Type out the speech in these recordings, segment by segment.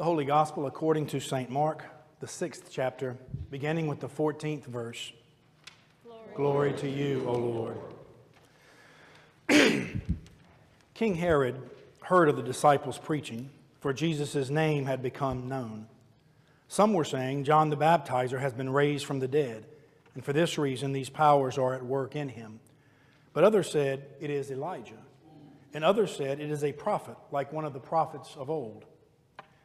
The Holy Gospel according to St. Mark, the sixth chapter, beginning with the 14th verse. Glory, Glory to you, O Lord. King Herod heard of the disciples preaching, for Jesus' name had become known. Some were saying, John the Baptizer has been raised from the dead, and for this reason these powers are at work in him. But others said, It is Elijah. And others said, It is a prophet, like one of the prophets of old.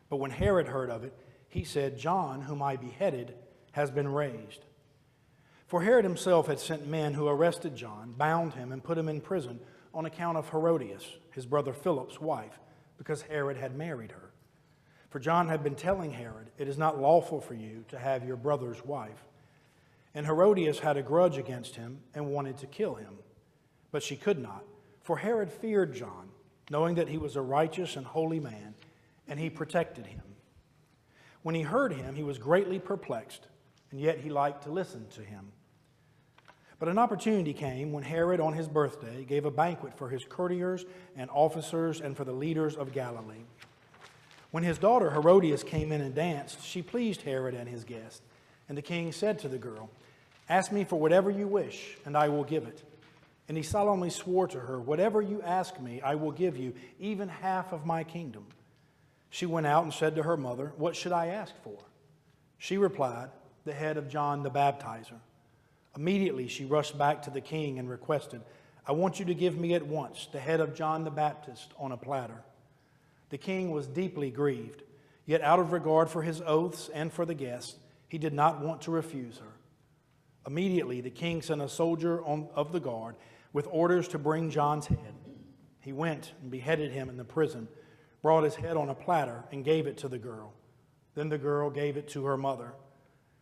But when Herod heard of it, he said, John, whom I beheaded, has been raised. For Herod himself had sent men who arrested John, bound him, and put him in prison on account of Herodias, his brother Philip's wife, because Herod had married her. For John had been telling Herod, It is not lawful for you to have your brother's wife. And Herodias had a grudge against him and wanted to kill him. But she could not, for Herod feared John, knowing that he was a righteous and holy man and he protected him. When he heard him, he was greatly perplexed, and yet he liked to listen to him. But an opportunity came when Herod, on his birthday, gave a banquet for his courtiers and officers and for the leaders of Galilee. When his daughter Herodias came in and danced, she pleased Herod and his guests. And the king said to the girl, Ask me for whatever you wish, and I will give it. And he solemnly swore to her, Whatever you ask me, I will give you, even half of my kingdom. She went out and said to her mother, What should I ask for? She replied, The head of John the Baptizer. Immediately she rushed back to the king and requested, I want you to give me at once the head of John the Baptist on a platter. The king was deeply grieved, yet out of regard for his oaths and for the guests, he did not want to refuse her. Immediately the king sent a soldier on, of the guard with orders to bring John's head. He went and beheaded him in the prison brought his head on a platter and gave it to the girl. Then the girl gave it to her mother.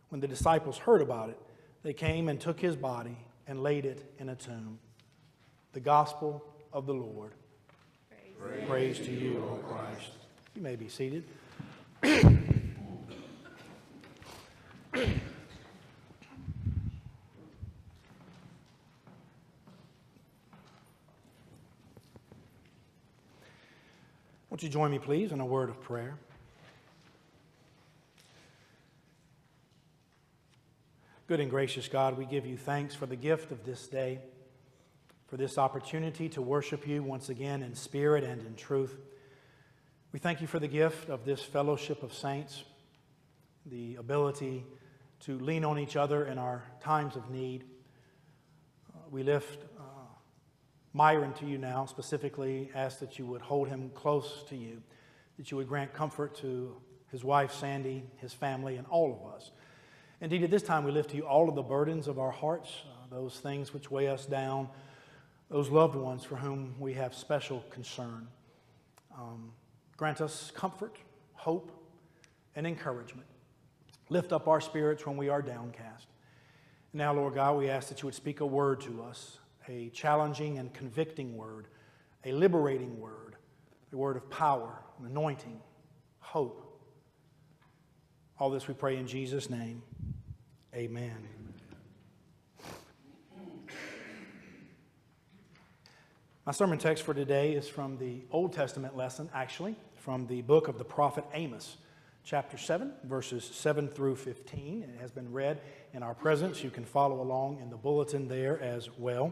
When the disciples heard about it, they came and took his body and laid it in a tomb. The gospel of the Lord. Praise, Praise to you, O Christ. You may be seated. Won't you join me, please, in a word of prayer? Good and gracious God, we give you thanks for the gift of this day, for this opportunity to worship you once again in spirit and in truth. We thank you for the gift of this fellowship of saints, the ability to lean on each other in our times of need. Uh, we lift Myron to you now, specifically ask that you would hold him close to you, that you would grant comfort to his wife, Sandy, his family, and all of us. Indeed, at this time, we lift to you all of the burdens of our hearts, uh, those things which weigh us down, those loved ones for whom we have special concern. Um, grant us comfort, hope, and encouragement. Lift up our spirits when we are downcast. Now, Lord God, we ask that you would speak a word to us a challenging and convicting word, a liberating word, a word of power, an anointing, hope. All this we pray in Jesus' name. Amen. My sermon text for today is from the Old Testament lesson, actually, from the book of the prophet Amos, chapter 7, verses 7 through 15. It has been read in our presence. You can follow along in the bulletin there as well.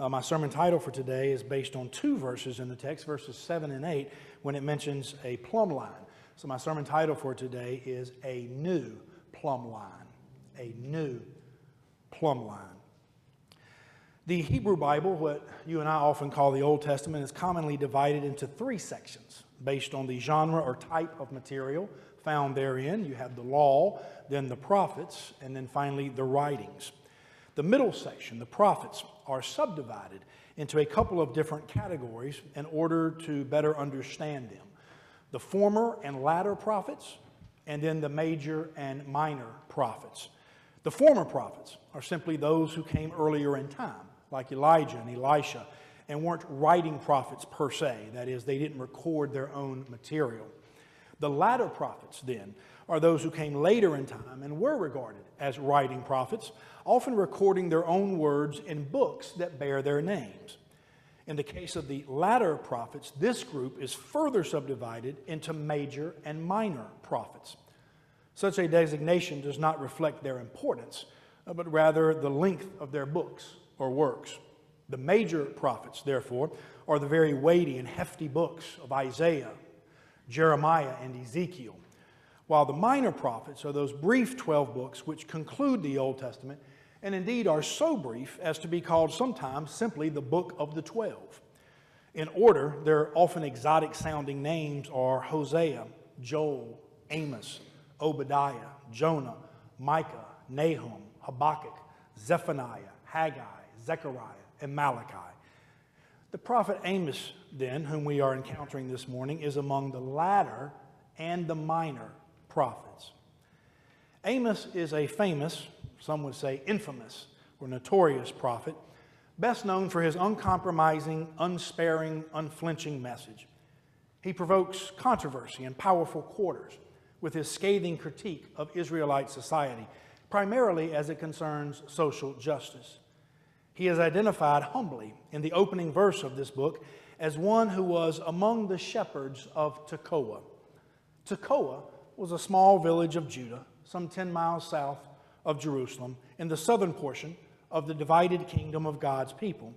Uh, my sermon title for today is based on two verses in the text, verses 7 and 8, when it mentions a plumb line. So, my sermon title for today is A New Plumb Line. A New Plumb Line. The Hebrew Bible, what you and I often call the Old Testament, is commonly divided into three sections based on the genre or type of material found therein. You have the law, then the prophets, and then finally the writings. The middle section, the prophets, are subdivided into a couple of different categories in order to better understand them the former and latter prophets, and then the major and minor prophets. The former prophets are simply those who came earlier in time, like Elijah and Elisha, and weren't writing prophets per se. That is, they didn't record their own material. The latter prophets, then, are those who came later in time and were regarded as writing prophets, often recording their own words in books that bear their names. In the case of the latter prophets, this group is further subdivided into major and minor prophets. Such a designation does not reflect their importance, uh, but rather the length of their books or works. The major prophets, therefore, are the very weighty and hefty books of Isaiah, Jeremiah, and Ezekiel, while the minor prophets are those brief 12 books which conclude the Old Testament and indeed are so brief as to be called sometimes simply the Book of the Twelve. In order, their often exotic sounding names are Hosea, Joel, Amos, Obadiah, Jonah, Micah, Nahum, Habakkuk, Zephaniah, Haggai, Zechariah, and Malachi. The prophet Amos, then, whom we are encountering this morning, is among the latter and the minor prophets. Amos is a famous, some would say infamous, or notorious prophet, best known for his uncompromising, unsparing, unflinching message. He provokes controversy in powerful quarters with his scathing critique of Israelite society, primarily as it concerns social justice. He is identified humbly in the opening verse of this book as one who was among the shepherds of Tekoa. Tekoa was a small village of Judah, some 10 miles south of Jerusalem, in the southern portion of the divided kingdom of God's people.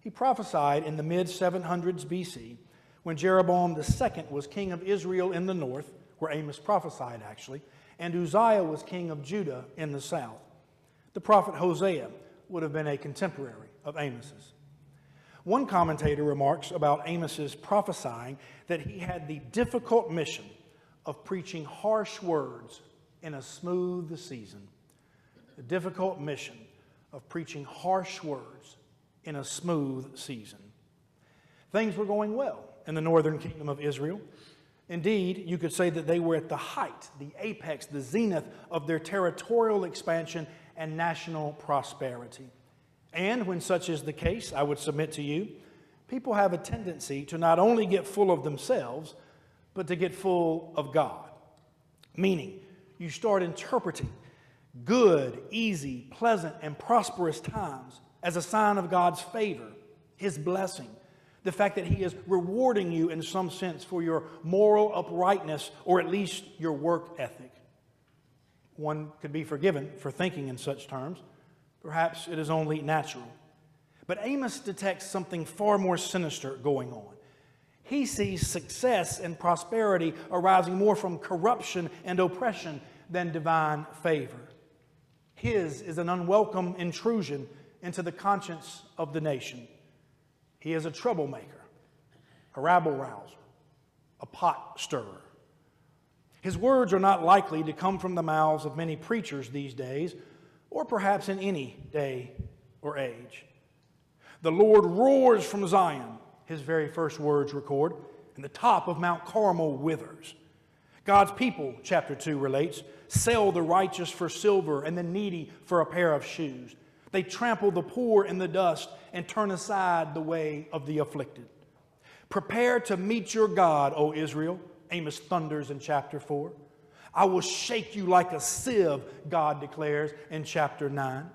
He prophesied in the mid 700s BC when Jeroboam II was king of Israel in the north where Amos prophesied actually, and Uzziah was king of Judah in the south. The prophet Hosea would have been a contemporary of Amos's. One commentator remarks about Amos's prophesying that he had the difficult mission of preaching harsh words in a smooth season. The difficult mission of preaching harsh words in a smooth season. Things were going well in the northern kingdom of Israel. Indeed, you could say that they were at the height, the apex, the zenith of their territorial expansion and national prosperity. And when such is the case, I would submit to you, people have a tendency to not only get full of themselves, but to get full of God. Meaning, you start interpreting good, easy, pleasant, and prosperous times as a sign of God's favor, His blessing, the fact that He is rewarding you in some sense for your moral uprightness or at least your work ethic. One could be forgiven for thinking in such terms. Perhaps it is only natural. But Amos detects something far more sinister going on. He sees success and prosperity arising more from corruption and oppression than divine favor. His is an unwelcome intrusion into the conscience of the nation. He is a troublemaker, a rabble rouser, a pot stirrer. His words are not likely to come from the mouths of many preachers these days, or perhaps in any day or age. The Lord roars from Zion, his very first words record, and the top of Mount Carmel withers. God's people, chapter 2 relates, sell the righteous for silver and the needy for a pair of shoes. They trample the poor in the dust and turn aside the way of the afflicted. Prepare to meet your God, O Israel, Amos thunders in chapter 4. I will shake you like a sieve, God declares in chapter 9.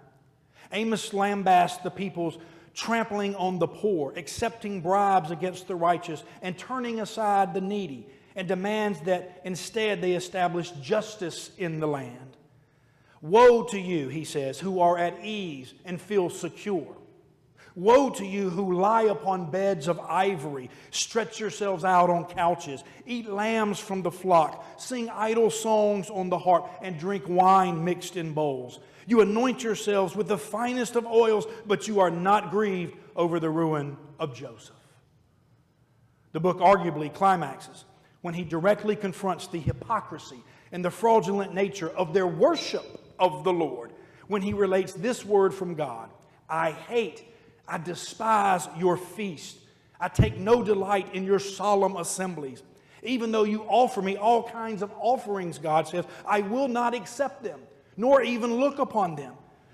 Amos lambasts the people's trampling on the poor, accepting bribes against the righteous, and turning aside the needy, and demands that instead they establish justice in the land. Woe to you, he says, who are at ease and feel secure. Woe to you who lie upon beds of ivory, stretch yourselves out on couches, eat lambs from the flock, sing idle songs on the harp, and drink wine mixed in bowls. You anoint yourselves with the finest of oils, but you are not grieved over the ruin of Joseph. The book arguably climaxes when he directly confronts the hypocrisy and the fraudulent nature of their worship of the Lord when he relates this word from God I hate, I despise your feast. I take no delight in your solemn assemblies. Even though you offer me all kinds of offerings, God says, I will not accept them, nor even look upon them.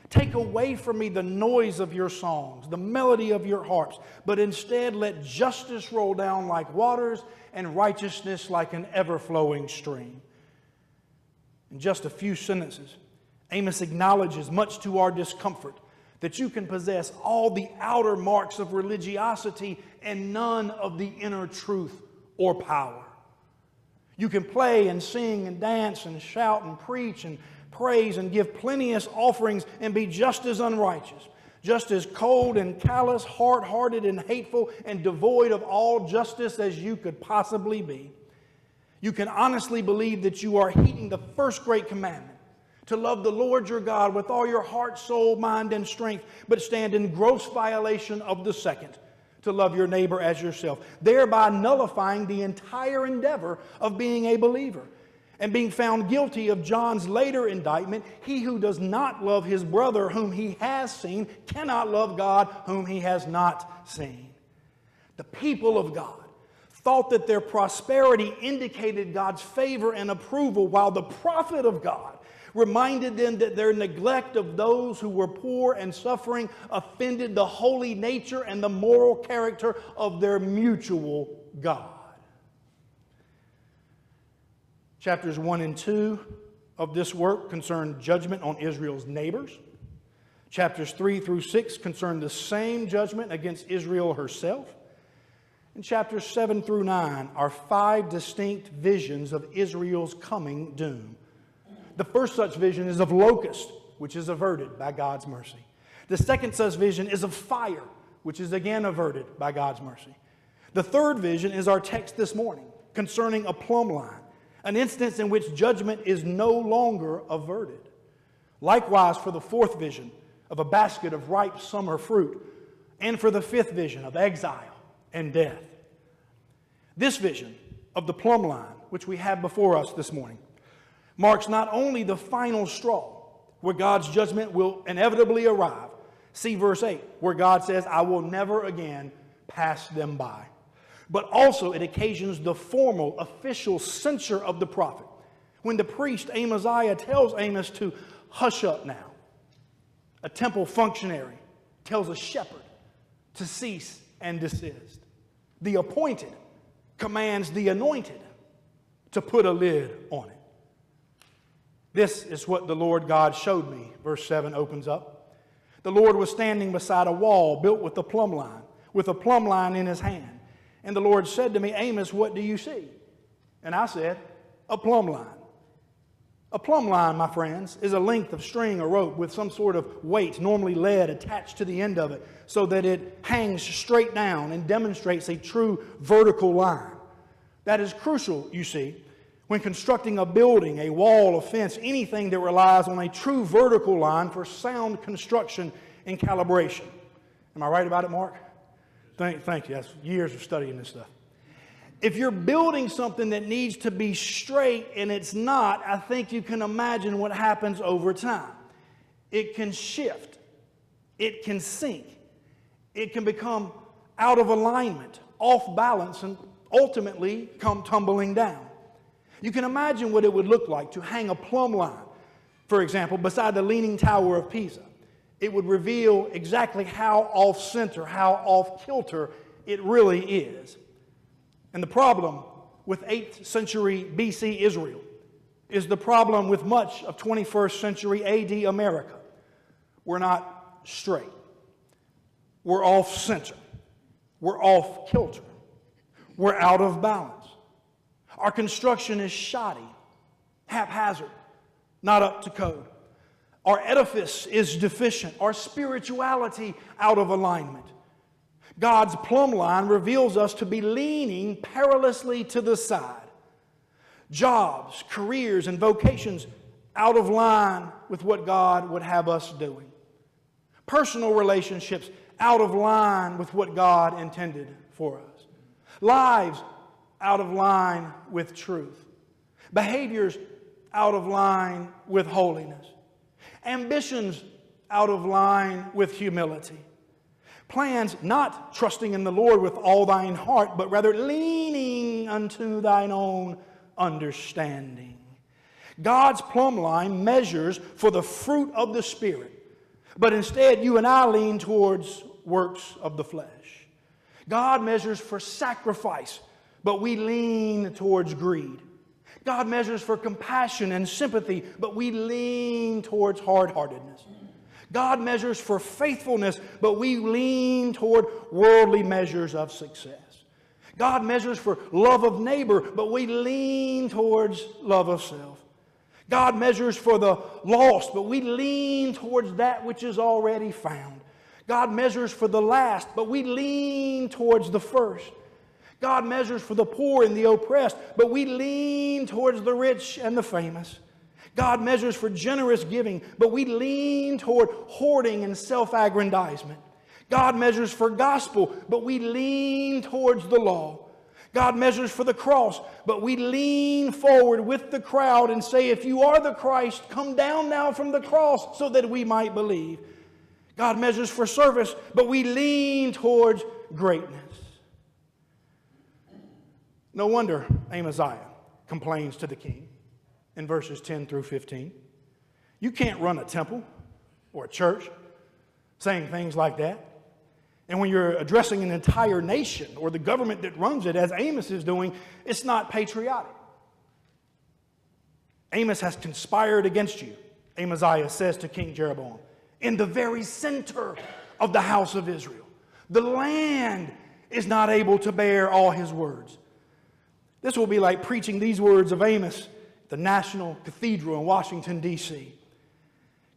Take away from me the noise of your songs, the melody of your harps, but instead let justice roll down like waters and righteousness like an ever flowing stream. In just a few sentences, Amos acknowledges, much to our discomfort, that you can possess all the outer marks of religiosity and none of the inner truth or power. You can play and sing and dance and shout and preach and praise and give plenteous offerings and be just as unrighteous, just as cold and callous, hard hearted and hateful and devoid of all justice as you could possibly be. You can honestly believe that you are heeding the first great commandment to love the Lord your God with all your heart, soul, mind, and strength, but stand in gross violation of the second, to love your neighbor as yourself, thereby nullifying the entire endeavor of being a believer. And being found guilty of John's later indictment, he who does not love his brother whom he has seen cannot love God whom he has not seen. The people of God thought that their prosperity indicated God's favor and approval, while the prophet of God reminded them that their neglect of those who were poor and suffering offended the holy nature and the moral character of their mutual God. Chapters 1 and 2 of this work concern judgment on Israel's neighbors. Chapters 3 through 6 concern the same judgment against Israel herself. And chapters 7 through 9 are five distinct visions of Israel's coming doom. The first such vision is of locust, which is averted by God's mercy. The second such vision is of fire, which is again averted by God's mercy. The third vision is our text this morning concerning a plumb line, an instance in which judgment is no longer averted. Likewise, for the fourth vision of a basket of ripe summer fruit, and for the fifth vision of exile and death. This vision of the plumb line, which we have before us this morning, marks not only the final straw where God's judgment will inevitably arrive. See verse 8, where God says, I will never again pass them by. But also it occasions the formal, official censure of the prophet. When the priest Amaziah tells Amos to hush up now, a temple functionary tells a shepherd to cease and desist. The appointed commands the anointed to put a lid on it. This is what the Lord God showed me. Verse 7 opens up. The Lord was standing beside a wall built with a plumb line, with a plumb line in his hand. And the Lord said to me, Amos, what do you see? And I said, A plumb line. A plumb line, my friends, is a length of string or rope with some sort of weight, normally lead, attached to the end of it so that it hangs straight down and demonstrates a true vertical line. That is crucial, you see, when constructing a building, a wall, a fence, anything that relies on a true vertical line for sound construction and calibration. Am I right about it, Mark? Thank, thank you. That's years of studying this stuff. If you're building something that needs to be straight and it's not, I think you can imagine what happens over time. It can shift, it can sink, it can become out of alignment, off balance, and ultimately come tumbling down. You can imagine what it would look like to hang a plumb line, for example, beside the Leaning Tower of Pisa. It would reveal exactly how off center, how off kilter it really is. And the problem with 8th century BC Israel is the problem with much of 21st century AD America. We're not straight, we're off center, we're off kilter, we're out of balance. Our construction is shoddy, haphazard, not up to code. Our edifice is deficient, our spirituality out of alignment. God's plumb line reveals us to be leaning perilously to the side. Jobs, careers, and vocations out of line with what God would have us doing. Personal relationships out of line with what God intended for us. Lives out of line with truth, behaviors out of line with holiness, ambitions out of line with humility, plans not trusting in the Lord with all thine heart, but rather leaning unto thine own understanding. God's plumb line measures for the fruit of the Spirit, but instead you and I lean towards works of the flesh. God measures for sacrifice but we lean towards greed. God measures for compassion and sympathy, but we lean towards hard heartedness. God measures for faithfulness, but we lean toward worldly measures of success. God measures for love of neighbor, but we lean towards love of self. God measures for the lost, but we lean towards that which is already found. God measures for the last, but we lean towards the first. God measures for the poor and the oppressed, but we lean towards the rich and the famous. God measures for generous giving, but we lean toward hoarding and self aggrandizement. God measures for gospel, but we lean towards the law. God measures for the cross, but we lean forward with the crowd and say, If you are the Christ, come down now from the cross so that we might believe. God measures for service, but we lean towards greatness. No wonder Amaziah complains to the king in verses 10 through 15. You can't run a temple or a church saying things like that. And when you're addressing an entire nation or the government that runs it, as Amos is doing, it's not patriotic. Amos has conspired against you, Amaziah says to King Jeroboam, in the very center of the house of Israel. The land is not able to bear all his words. This will be like preaching these words of Amos, the National Cathedral in Washington, D.C.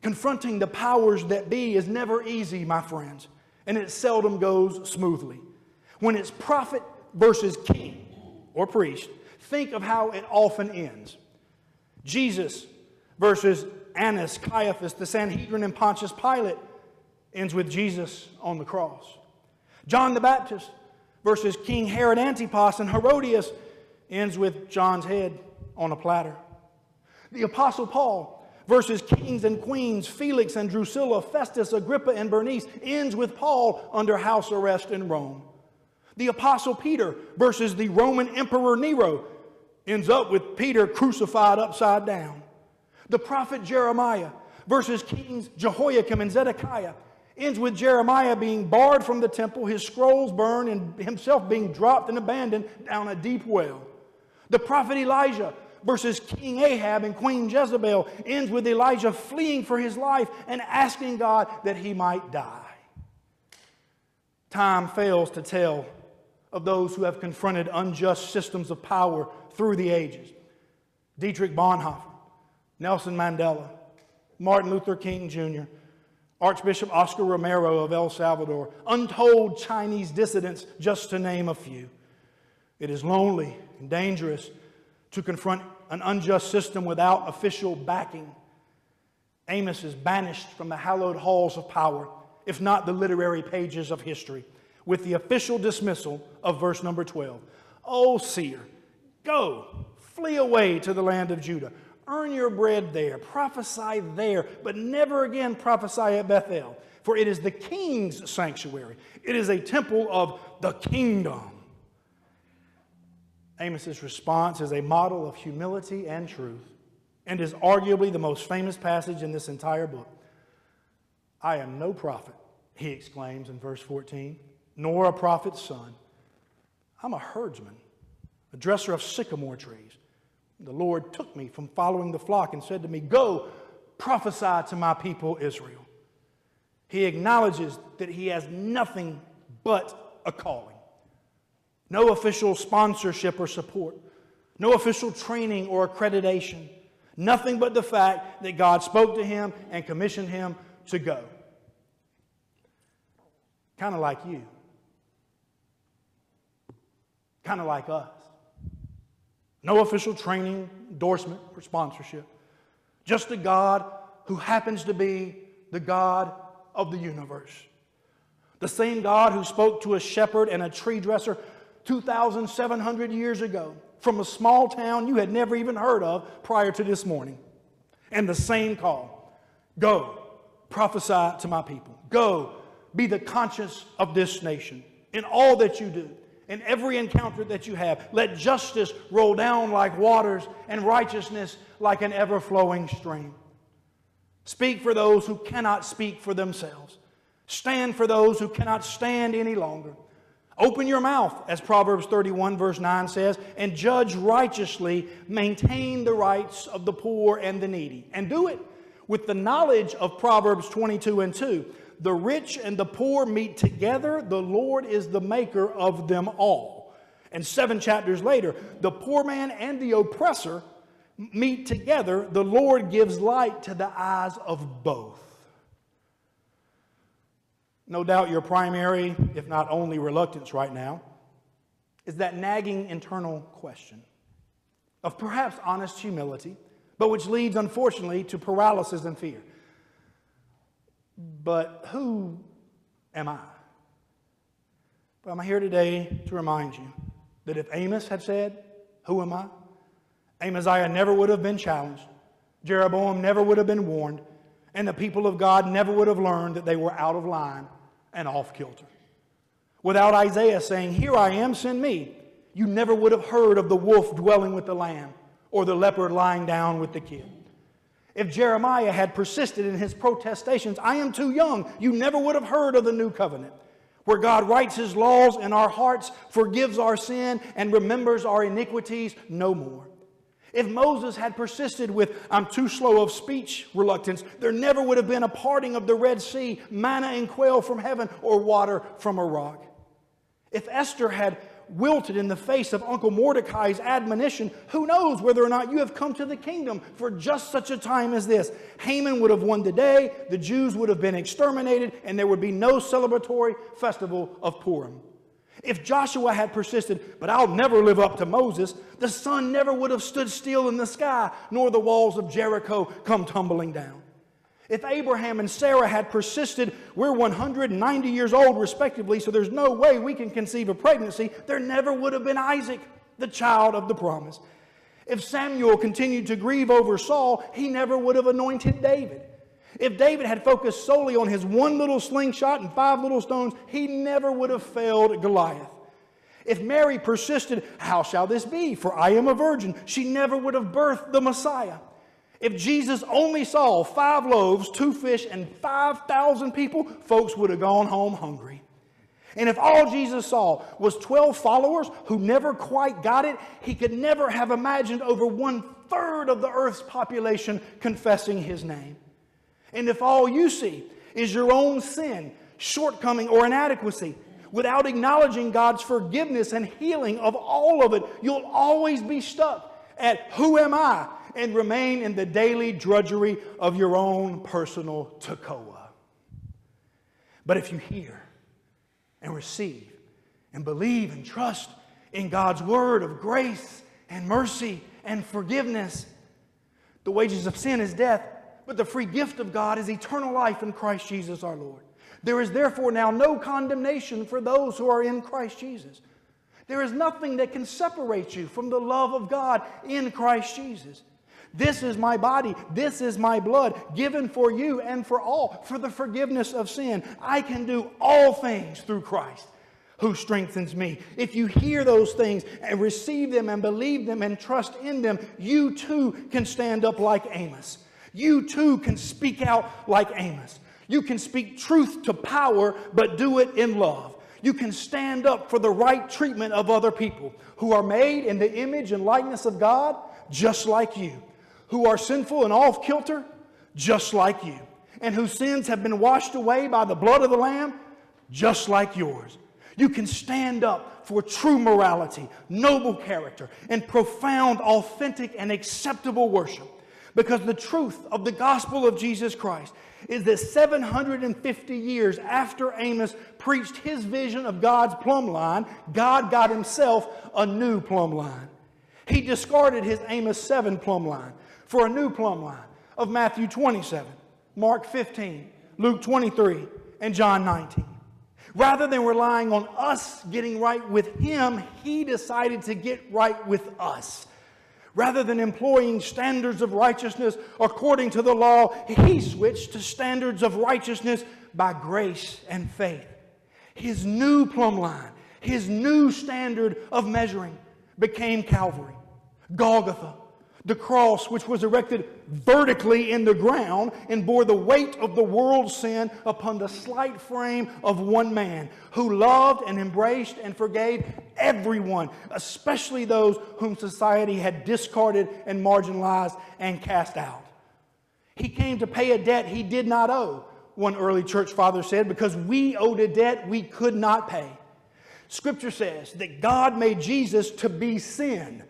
Confronting the powers that be is never easy, my friends and it seldom goes smoothly. When it's prophet versus king or priest, think of how it often ends. Jesus versus Annas, Caiaphas, the Sanhedrin, and Pontius Pilate ends with Jesus on the cross. John the Baptist versus King Herod Antipas and Herodias ends with John's head on a platter. The Apostle Paul versus kings and queens, Felix and Drusilla, Festus, Agrippa, and Bernice, ends with Paul under house arrest in Rome. The Apostle Peter versus the Roman Emperor Nero ends up with Peter crucified upside down. The prophet Jeremiah versus kings Jehoiakim and Zedekiah ends with Jeremiah being barred from the temple, his scrolls burned, and himself being dropped and abandoned down a deep well. The prophet Elijah versus King Ahab and Queen Jezebel ends with Elijah fleeing for his life and asking God that he might die. Time fails to tell of those who have confronted unjust systems of power through the ages. Dietrich Bonhoeffer, Nelson Mandela, Martin Luther King Jr., Archbishop Oscar Romero of El Salvador, untold Chinese dissidents, just to name a few. It is lonely and dangerous to confront an unjust system without official backing. Amos is banished from the hallowed halls of power, if not the literary pages of history, with the official dismissal of verse number 12. O seer, go, flee away to the land of Judah. Earn your bread there, prophesy there, but never again prophesy at Bethel, for it is the king's sanctuary. It is a temple of the kingdom. Amos's response is a model of humility and truth and is arguably the most famous passage in this entire book. I am no prophet, he exclaims in verse 14, nor a prophet's son. I'm a herdsman, a dresser of sycamore trees. The Lord took me from following the flock and said to me, Go, prophesy to my people Israel. He acknowledges that he has nothing but a calling no official sponsorship or support, no official training or accreditation, nothing but the fact that God spoke to him and commissioned him to go. Kind of like you, kind of like us. No official training, endorsement, or sponsorship. Just a God who happens to be the God of the universe. The same God who spoke to a shepherd and a tree dresser 2,700 years ago from a small town you had never even heard of prior to this morning. And the same call go, prophesy to my people. Go, be the conscience of this nation in all that you do. In every encounter that you have, let justice roll down like waters and righteousness like an ever flowing stream. Speak for those who cannot speak for themselves. Stand for those who cannot stand any longer. Open your mouth, as Proverbs 31, verse 9 says, and judge righteously, maintain the rights of the poor and the needy. And do it with the knowledge of Proverbs 22 and 2. The rich and the poor meet together, the Lord is the maker of them all. And seven chapters later, the poor man and the oppressor meet together, the Lord gives light to the eyes of both. No doubt your primary, if not only, reluctance right now is that nagging internal question of perhaps honest humility, but which leads, unfortunately, to paralysis and fear. But who am I? But I'm here today to remind you that if Amos had said, Who am I? Amaziah never would have been challenged, Jeroboam never would have been warned, and the people of God never would have learned that they were out of line and off kilter. Without Isaiah saying, Here I am, send me, you never would have heard of the wolf dwelling with the lamb or the leopard lying down with the kid. If Jeremiah had persisted in his protestations, I am too young, you never would have heard of the new covenant, where God writes his laws in our hearts, forgives our sin, and remembers our iniquities no more. If Moses had persisted with, I'm too slow of speech reluctance, there never would have been a parting of the Red Sea, manna and quail from heaven, or water from a rock. If Esther had wilted in the face of Uncle Mordecai's admonition, who knows whether or not you have come to the kingdom for just such a time as this? Haman would have won the day, the Jews would have been exterminated, and there would be no celebratory festival of Purim. If Joshua had persisted, but I'll never live up to Moses, the sun never would have stood still in the sky, nor the walls of Jericho come tumbling down. If Abraham and Sarah had persisted, we're 190 years old respectively, so there's no way we can conceive a pregnancy, there never would have been Isaac, the child of the promise. If Samuel continued to grieve over Saul, he never would have anointed David. If David had focused solely on his one little slingshot and five little stones, he never would have failed Goliath. If Mary persisted, How shall this be? For I am a virgin, she never would have birthed the Messiah. If Jesus only saw five loaves, two fish, and 5,000 people, folks would have gone home hungry. And if all Jesus saw was 12 followers who never quite got it, he could never have imagined over one third of the earth's population confessing his name. And if all you see is your own sin, shortcoming, or inadequacy, without acknowledging God's forgiveness and healing of all of it, you'll always be stuck at who am I and remain in the daily drudgery of your own personal Tekoa. But if you hear and receive and believe and trust in God's word of grace and mercy and forgiveness, the wages of sin is death, but the free gift of God is eternal life in Christ Jesus our Lord. There is therefore now no condemnation for those who are in Christ Jesus. There is nothing that can separate you from the love of God in Christ Jesus. This is my body, this is my blood, given for you and for all, for the forgiveness of sin. I can do all things through Christ who strengthens me. If you hear those things and receive them and believe them and trust in them, you too can stand up like Amos. You too can speak out like Amos. You can speak truth to power, but do it in love. You can stand up for the right treatment of other people who are made in the image and likeness of God, just like you, who are sinful and off kilter, just like you, and whose sins have been washed away by the blood of the Lamb, just like yours. You can stand up for true morality, noble character, and profound, authentic, and acceptable worship. Because the truth of the gospel of Jesus Christ is that 750 years after Amos preached his vision of God's plumb line, God got himself a new plumb line. He discarded his Amos 7 plumb line for a new plumb line of Matthew 27, Mark 15, Luke 23, and John 19. Rather than relying on us getting right with him, he decided to get right with us. Rather than employing standards of righteousness according to the law, he switched to standards of righteousness by grace and faith. His new plumb line, his new standard of measuring became Calvary, Golgotha, the cross, which was erected vertically in the ground and bore the weight of the world's sin upon the slight frame of one man who loved and embraced and forgave everyone, especially those whom society had discarded and marginalized and cast out. He came to pay a debt he did not owe, one early church father said, because we owed a debt we could not pay. Scripture says that God made Jesus to be sin,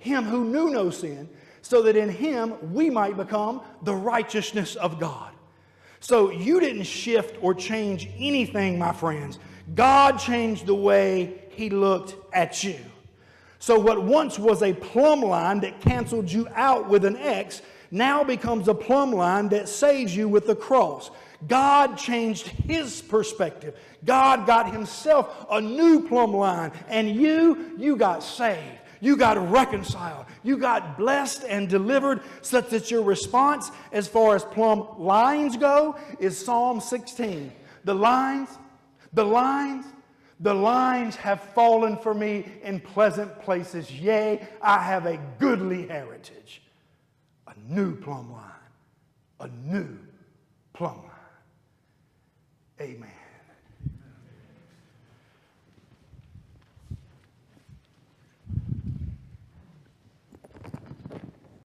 him who knew no sin, so that in him we might become the righteousness of God. So you didn't shift or change anything, my friends. God changed the way he looked at you. So what once was a plumb line that canceled you out with an X now becomes a plumb line that saves you with the cross. God changed his perspective. God got himself a new plumb line. And you, you got saved. You got reconciled. You got blessed and delivered such that your response, as far as plumb lines go, is Psalm 16. The lines, the lines, the lines have fallen for me in pleasant places. Yea, I have a goodly heritage. A new plumb line. A new plumb line. Amen.